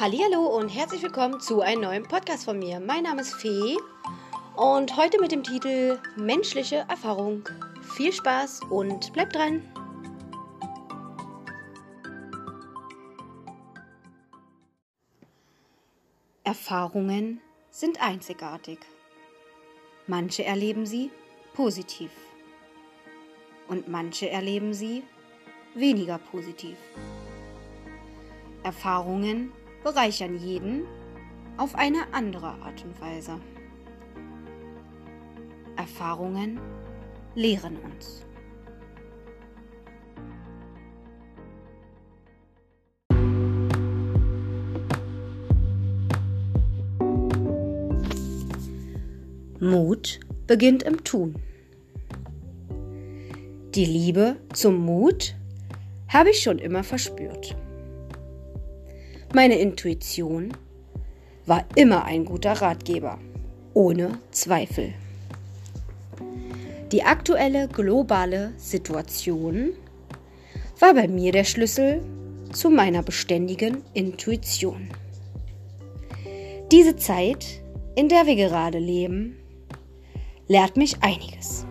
Hallo und herzlich willkommen zu einem neuen Podcast von mir. Mein Name ist Fee und heute mit dem Titel Menschliche Erfahrung. Viel Spaß und bleibt dran. Erfahrungen sind einzigartig. Manche erleben sie positiv und manche erleben sie weniger positiv. Erfahrungen bereichern jeden auf eine andere Art und Weise. Erfahrungen lehren uns. Mut beginnt im Tun. Die Liebe zum Mut habe ich schon immer verspürt. Meine Intuition war immer ein guter Ratgeber, ohne Zweifel. Die aktuelle globale Situation war bei mir der Schlüssel zu meiner beständigen Intuition. Diese Zeit, in der wir gerade leben, lehrt mich einiges,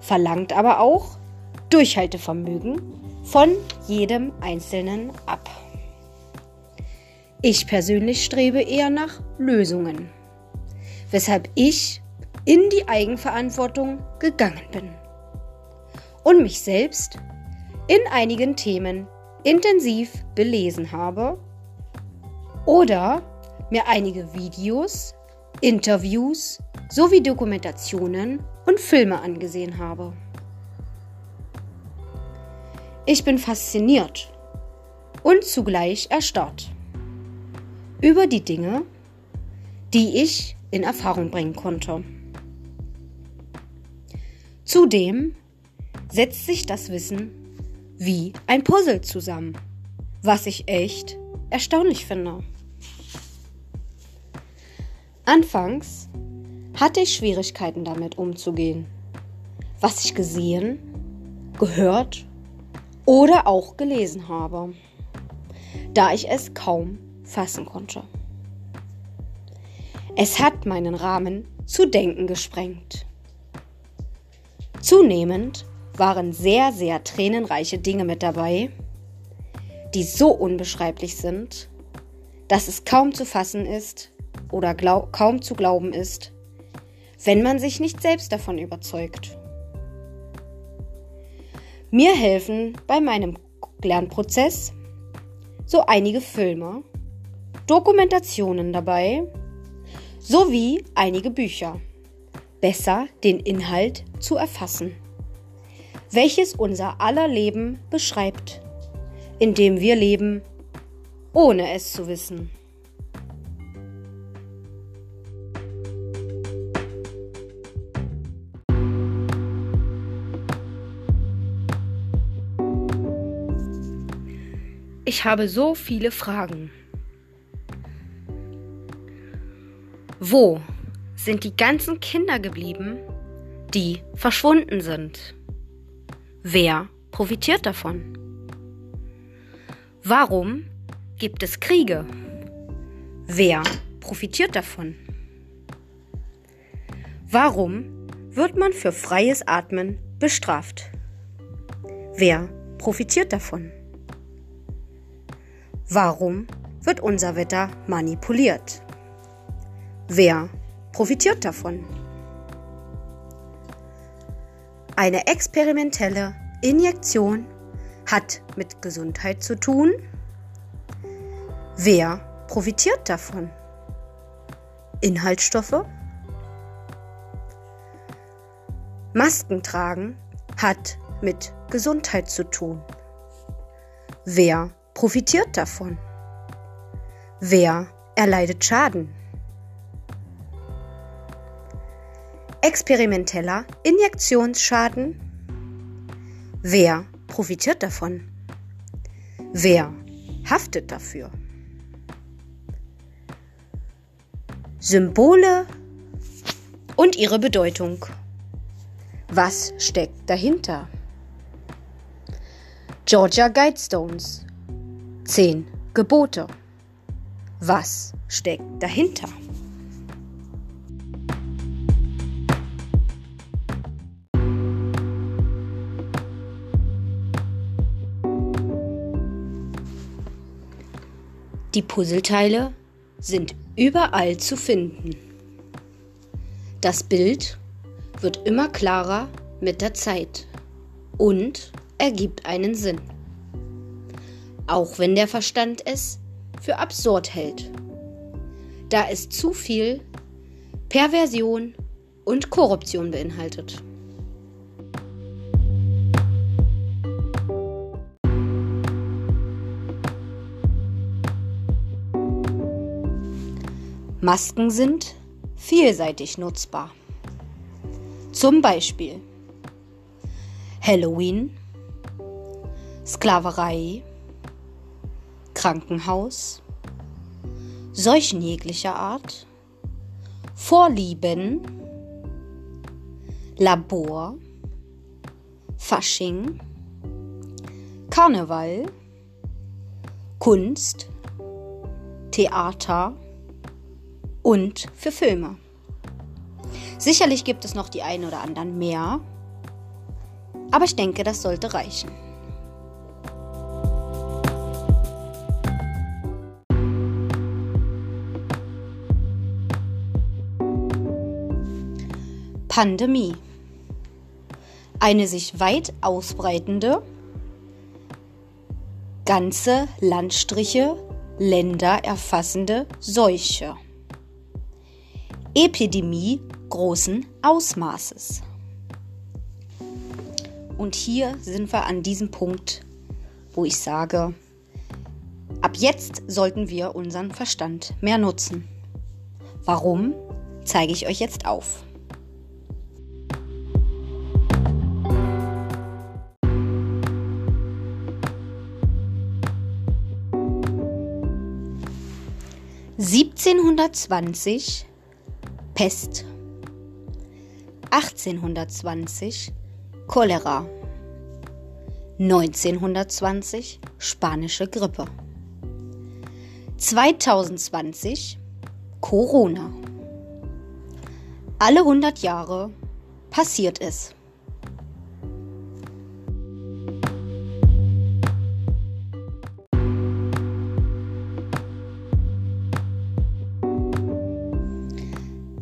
verlangt aber auch Durchhaltevermögen von jedem Einzelnen ab. Ich persönlich strebe eher nach Lösungen, weshalb ich in die Eigenverantwortung gegangen bin und mich selbst in einigen Themen intensiv belesen habe oder mir einige Videos, Interviews sowie Dokumentationen und Filme angesehen habe. Ich bin fasziniert und zugleich erstarrt über die Dinge, die ich in Erfahrung bringen konnte. Zudem setzt sich das Wissen wie ein Puzzle zusammen, was ich echt erstaunlich finde. Anfangs hatte ich Schwierigkeiten damit umzugehen, was ich gesehen, gehört oder auch gelesen habe, da ich es kaum fassen konnte. Es hat meinen Rahmen zu denken gesprengt. Zunehmend waren sehr, sehr tränenreiche Dinge mit dabei, die so unbeschreiblich sind, dass es kaum zu fassen ist oder kaum zu glauben ist, wenn man sich nicht selbst davon überzeugt. Mir helfen bei meinem Lernprozess so einige Filme, Dokumentationen dabei sowie einige Bücher. Besser den Inhalt zu erfassen, welches unser aller Leben beschreibt, in dem wir leben, ohne es zu wissen. Ich habe so viele Fragen. Wo sind die ganzen Kinder geblieben, die verschwunden sind? Wer profitiert davon? Warum gibt es Kriege? Wer profitiert davon? Warum wird man für freies Atmen bestraft? Wer profitiert davon? Warum wird unser Wetter manipuliert? Wer profitiert davon? Eine experimentelle Injektion hat mit Gesundheit zu tun. Wer profitiert davon? Inhaltsstoffe? Masken tragen hat mit Gesundheit zu tun. Wer profitiert davon? Wer erleidet Schaden? Experimenteller Injektionsschaden? Wer profitiert davon? Wer haftet dafür? Symbole und ihre Bedeutung. Was steckt dahinter? Georgia Guidestones. Zehn Gebote. Was steckt dahinter? Die Puzzleteile sind überall zu finden. Das Bild wird immer klarer mit der Zeit und ergibt einen Sinn. Auch wenn der Verstand es für absurd hält, da es zu viel Perversion und Korruption beinhaltet. Masken sind vielseitig nutzbar. Zum Beispiel Halloween, Sklaverei, Krankenhaus, Seuchen jeglicher Art, Vorlieben, Labor, Fasching, Karneval, Kunst, Theater, und für Filme. Sicherlich gibt es noch die ein oder anderen mehr, aber ich denke, das sollte reichen. Pandemie. Eine sich weit ausbreitende, ganze Landstriche, Länder erfassende Seuche. Epidemie großen Ausmaßes. Und hier sind wir an diesem Punkt, wo ich sage, ab jetzt sollten wir unseren Verstand mehr nutzen. Warum, zeige ich euch jetzt auf. Siebzehnhundertzwanzig Pest. 1820 Cholera. 1920 Spanische Grippe. 2020 Corona. Alle 100 Jahre passiert es.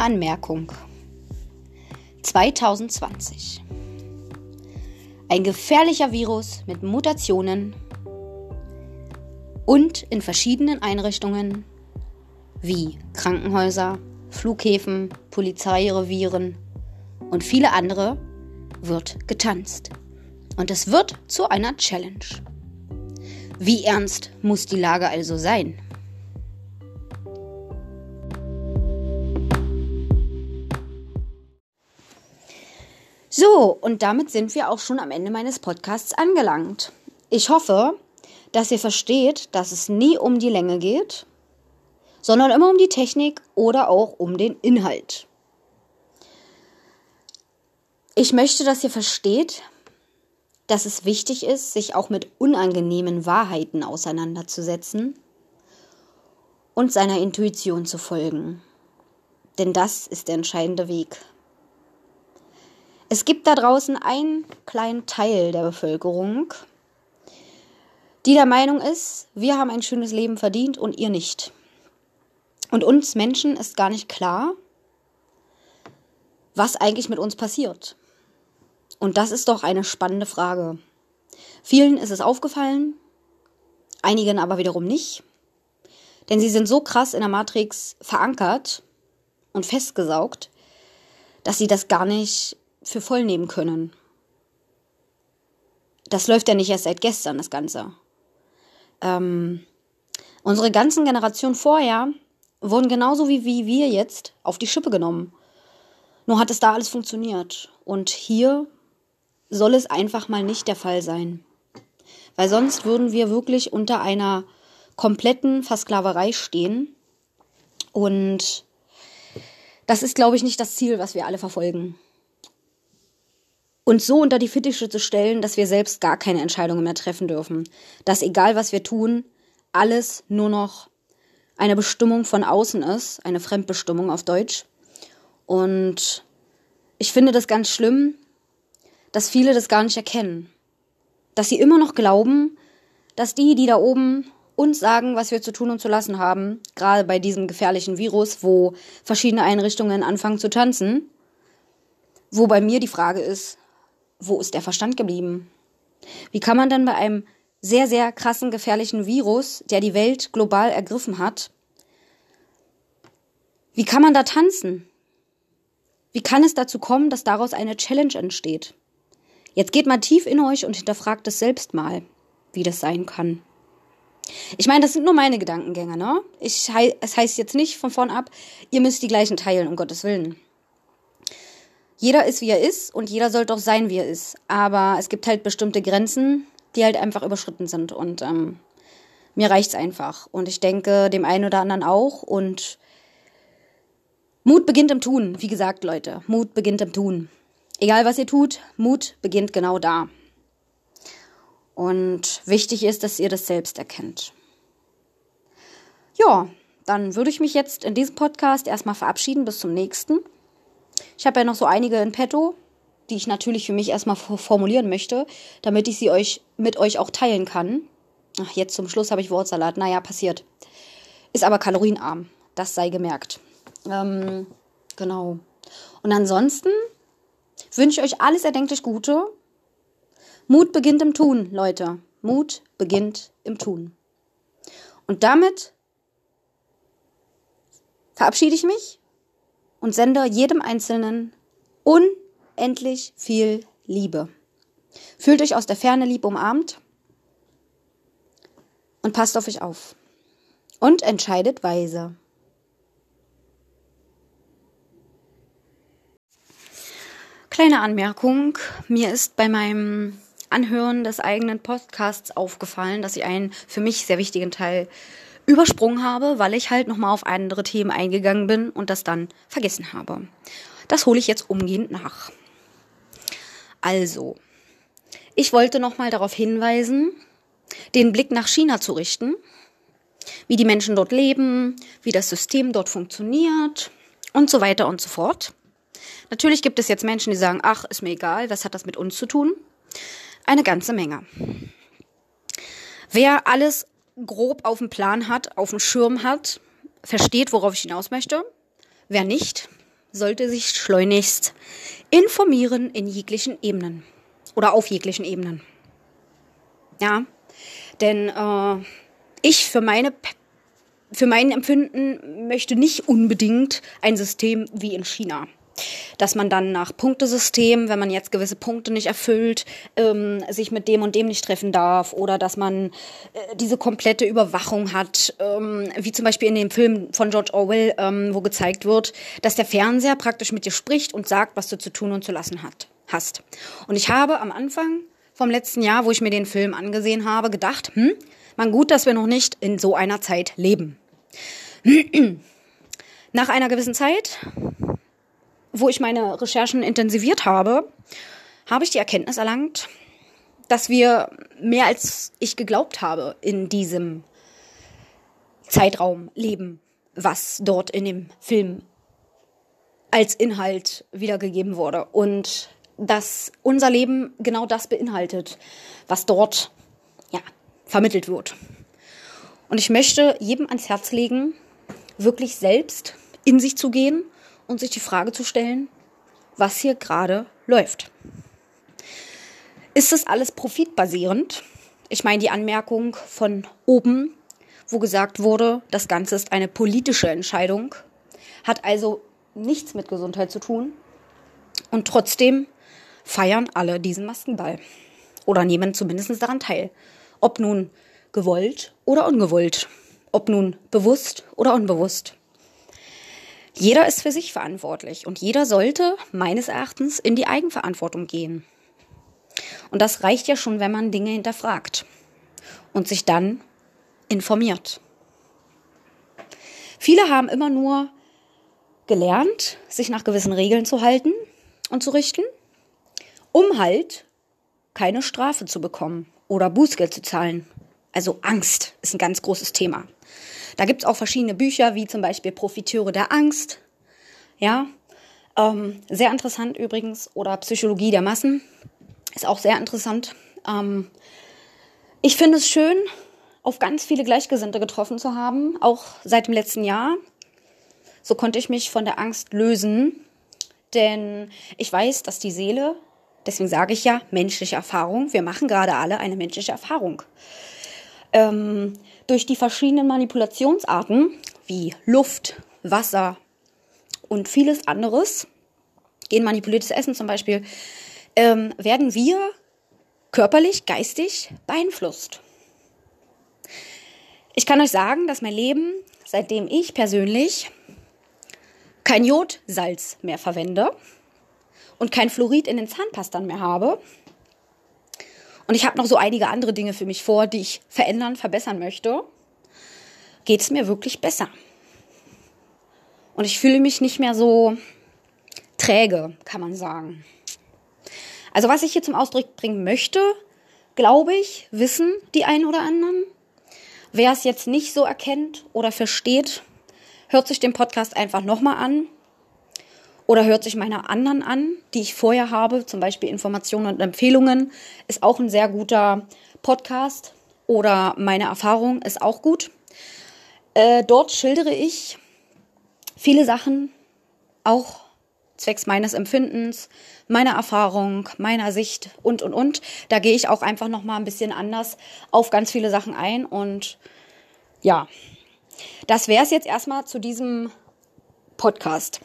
Anmerkung 2020 Ein gefährlicher Virus mit Mutationen und in verschiedenen Einrichtungen wie Krankenhäuser, Flughäfen, Polizeirevieren und viele andere wird getanzt. Und es wird zu einer Challenge. Wie ernst muss die Lage also sein? So, und damit sind wir auch schon am Ende meines Podcasts angelangt. Ich hoffe, dass ihr versteht, dass es nie um die Länge geht, sondern immer um die Technik oder auch um den Inhalt. Ich möchte, dass ihr versteht, dass es wichtig ist, sich auch mit unangenehmen Wahrheiten auseinanderzusetzen und seiner Intuition zu folgen. Denn das ist der entscheidende Weg. Es gibt da draußen einen kleinen Teil der Bevölkerung, die der Meinung ist, wir haben ein schönes Leben verdient und ihr nicht. Und uns Menschen ist gar nicht klar, was eigentlich mit uns passiert. Und das ist doch eine spannende Frage. Vielen ist es aufgefallen, einigen aber wiederum nicht. Denn sie sind so krass in der Matrix verankert und festgesaugt, dass sie das gar nicht für voll nehmen können. Das läuft ja nicht erst seit gestern, das Ganze. Ähm, unsere ganzen Generationen vorher wurden genauso wie, wie wir jetzt auf die Schippe genommen. Nur hat es da alles funktioniert. Und hier soll es einfach mal nicht der Fall sein. Weil sonst würden wir wirklich unter einer kompletten Versklaverei stehen. Und das ist, glaube ich, nicht das Ziel, was wir alle verfolgen uns so unter die Fittiche zu stellen, dass wir selbst gar keine Entscheidungen mehr treffen dürfen. Dass egal was wir tun, alles nur noch eine Bestimmung von außen ist, eine Fremdbestimmung auf Deutsch. Und ich finde das ganz schlimm, dass viele das gar nicht erkennen. Dass sie immer noch glauben, dass die, die da oben uns sagen, was wir zu tun und zu lassen haben, gerade bei diesem gefährlichen Virus, wo verschiedene Einrichtungen anfangen zu tanzen, wo bei mir die Frage ist, wo ist der Verstand geblieben? Wie kann man denn bei einem sehr, sehr krassen, gefährlichen Virus, der die Welt global ergriffen hat, wie kann man da tanzen? Wie kann es dazu kommen, dass daraus eine Challenge entsteht? Jetzt geht mal tief in euch und hinterfragt es selbst mal, wie das sein kann. Ich meine, das sind nur meine Gedankengänge, ne? Ich, es heißt jetzt nicht von vorn ab, ihr müsst die gleichen teilen, um Gottes Willen. Jeder ist, wie er ist und jeder sollte auch sein, wie er ist. Aber es gibt halt bestimmte Grenzen, die halt einfach überschritten sind und ähm, mir reicht's einfach. Und ich denke, dem einen oder anderen auch. Und Mut beginnt im Tun. Wie gesagt, Leute, Mut beginnt im Tun. Egal was ihr tut, Mut beginnt genau da. Und wichtig ist, dass ihr das selbst erkennt. Ja, dann würde ich mich jetzt in diesem Podcast erstmal verabschieden. Bis zum nächsten. Ich habe ja noch so einige in petto, die ich natürlich für mich erstmal formulieren möchte, damit ich sie euch mit euch auch teilen kann. Ach, jetzt zum Schluss habe ich Wortsalat. Naja, passiert. Ist aber kalorienarm. Das sei gemerkt. Ähm, genau. Und ansonsten wünsche ich euch alles erdenklich Gute Mut beginnt im Tun, Leute. Mut beginnt im Tun. Und damit verabschiede ich mich und sende jedem Einzelnen unendlich viel Liebe. Fühlt euch aus der Ferne lieb umarmt und passt auf euch auf. Und entscheidet weise. Kleine Anmerkung. Mir ist bei meinem Anhören des eigenen Podcasts aufgefallen, dass ich einen für mich sehr wichtigen Teil übersprungen habe, weil ich halt nochmal auf andere Themen eingegangen bin und das dann vergessen habe. Das hole ich jetzt umgehend nach. Also, ich wollte nochmal darauf hinweisen, den Blick nach China zu richten, wie die Menschen dort leben, wie das System dort funktioniert und so weiter und so fort. Natürlich gibt es jetzt Menschen, die sagen, ach, ist mir egal, was hat das mit uns zu tun? eine ganze Menge. Wer alles grob auf dem Plan hat, auf dem Schirm hat, versteht, worauf ich hinaus möchte. Wer nicht, sollte sich schleunigst informieren in jeglichen Ebenen oder auf jeglichen Ebenen. Ja, denn äh, ich für meine für mein Empfinden möchte nicht unbedingt ein System wie in China dass man dann nach Punktesystem, wenn man jetzt gewisse Punkte nicht erfüllt, ähm, sich mit dem und dem nicht treffen darf oder dass man äh, diese komplette Überwachung hat, ähm, wie zum Beispiel in dem Film von George Orwell, ähm, wo gezeigt wird, dass der Fernseher praktisch mit dir spricht und sagt, was du zu tun und zu lassen hat, hast. Und ich habe am Anfang vom letzten Jahr, wo ich mir den Film angesehen habe, gedacht, hm, man gut, dass wir noch nicht in so einer Zeit leben. Nach einer gewissen Zeit wo ich meine Recherchen intensiviert habe, habe ich die Erkenntnis erlangt, dass wir mehr als ich geglaubt habe in diesem Zeitraum leben, was dort in dem Film als Inhalt wiedergegeben wurde. Und dass unser Leben genau das beinhaltet, was dort ja, vermittelt wird. Und ich möchte jedem ans Herz legen, wirklich selbst in sich zu gehen und sich die Frage zu stellen, was hier gerade läuft. Ist das alles profitbasierend? Ich meine die Anmerkung von oben, wo gesagt wurde, das Ganze ist eine politische Entscheidung, hat also nichts mit Gesundheit zu tun. Und trotzdem feiern alle diesen Maskenball oder nehmen zumindest daran teil. Ob nun gewollt oder ungewollt, ob nun bewusst oder unbewusst. Jeder ist für sich verantwortlich und jeder sollte meines Erachtens in die Eigenverantwortung gehen. Und das reicht ja schon, wenn man Dinge hinterfragt und sich dann informiert. Viele haben immer nur gelernt, sich nach gewissen Regeln zu halten und zu richten, um halt keine Strafe zu bekommen oder Bußgeld zu zahlen. Also Angst ist ein ganz großes Thema. Da gibt es auch verschiedene Bücher, wie zum Beispiel Profiteure der Angst. Ja, ähm, sehr interessant übrigens. Oder Psychologie der Massen. Ist auch sehr interessant. Ähm, ich finde es schön, auf ganz viele Gleichgesinnte getroffen zu haben, auch seit dem letzten Jahr. So konnte ich mich von der Angst lösen, denn ich weiß, dass die Seele, deswegen sage ich ja, menschliche Erfahrung, wir machen gerade alle eine menschliche Erfahrung. Ähm, durch die verschiedenen Manipulationsarten wie Luft, Wasser und vieles anderes, genmanipuliertes Essen zum Beispiel, ähm, werden wir körperlich, geistig beeinflusst. Ich kann euch sagen, dass mein Leben, seitdem ich persönlich kein Jodsalz mehr verwende und kein Fluorid in den Zahnpastern mehr habe, und ich habe noch so einige andere Dinge für mich vor, die ich verändern, verbessern möchte, geht es mir wirklich besser. Und ich fühle mich nicht mehr so träge, kann man sagen. Also was ich hier zum Ausdruck bringen möchte, glaube ich, wissen die einen oder anderen. Wer es jetzt nicht so erkennt oder versteht, hört sich den Podcast einfach nochmal an oder hört sich meine anderen an, die ich vorher habe, zum Beispiel Informationen und Empfehlungen, ist auch ein sehr guter Podcast oder meine Erfahrung ist auch gut. Äh, dort schildere ich viele Sachen, auch zwecks meines Empfindens, meiner Erfahrung, meiner Sicht und und und. Da gehe ich auch einfach noch mal ein bisschen anders auf ganz viele Sachen ein und ja, das wäre es jetzt erstmal zu diesem Podcast.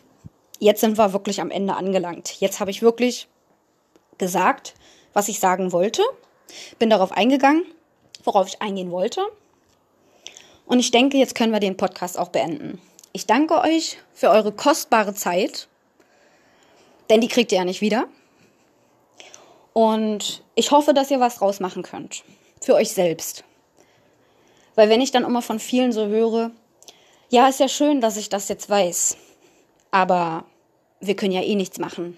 Jetzt sind wir wirklich am Ende angelangt. Jetzt habe ich wirklich gesagt, was ich sagen wollte, bin darauf eingegangen, worauf ich eingehen wollte. Und ich denke, jetzt können wir den Podcast auch beenden. Ich danke euch für eure kostbare Zeit denn die kriegt ihr ja nicht wieder. Und ich hoffe, dass ihr was rausmachen könnt. Für euch selbst. Weil wenn ich dann immer von vielen so höre, ja, ist ja schön, dass ich das jetzt weiß. Aber wir können ja eh nichts machen.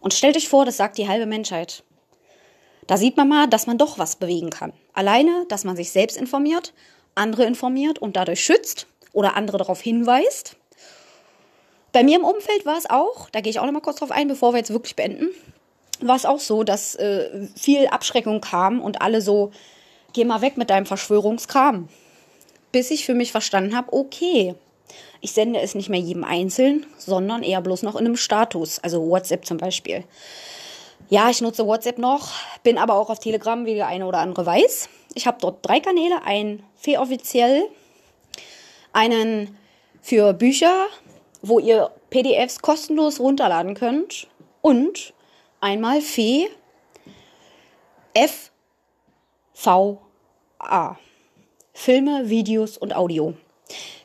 Und stellt euch vor, das sagt die halbe Menschheit. Da sieht man mal, dass man doch was bewegen kann. Alleine, dass man sich selbst informiert, andere informiert und dadurch schützt oder andere darauf hinweist bei mir im Umfeld war es auch, da gehe ich auch noch mal kurz drauf ein, bevor wir jetzt wirklich beenden, war es auch so, dass äh, viel Abschreckung kam und alle so, geh mal weg mit deinem Verschwörungskram. Bis ich für mich verstanden habe, okay, ich sende es nicht mehr jedem einzeln, sondern eher bloß noch in einem Status, also WhatsApp zum Beispiel. Ja, ich nutze WhatsApp noch, bin aber auch auf Telegram, wie der eine oder andere weiß. Ich habe dort drei Kanäle, einen offiziell, einen für Bücher, wo ihr PDFs kostenlos runterladen könnt und einmal Fee FVA. Filme, Videos und Audio.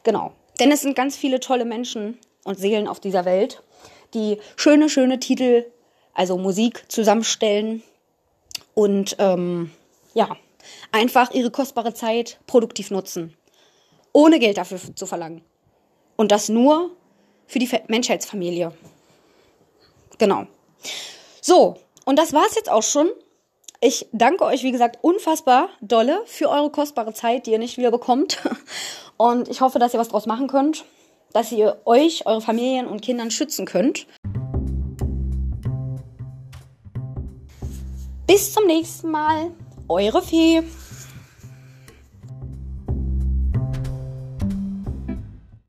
Genau. Denn es sind ganz viele tolle Menschen und Seelen auf dieser Welt, die schöne, schöne Titel, also Musik zusammenstellen und ähm, ja, einfach ihre kostbare Zeit produktiv nutzen. Ohne Geld dafür zu verlangen. Und das nur, für die Menschheitsfamilie. Genau. So, und das war's jetzt auch schon. Ich danke euch, wie gesagt, unfassbar dolle für eure kostbare Zeit, die ihr nicht wieder bekommt. Und ich hoffe, dass ihr was draus machen könnt, dass ihr euch, eure Familien und Kindern schützen könnt. Bis zum nächsten Mal. Eure Fee.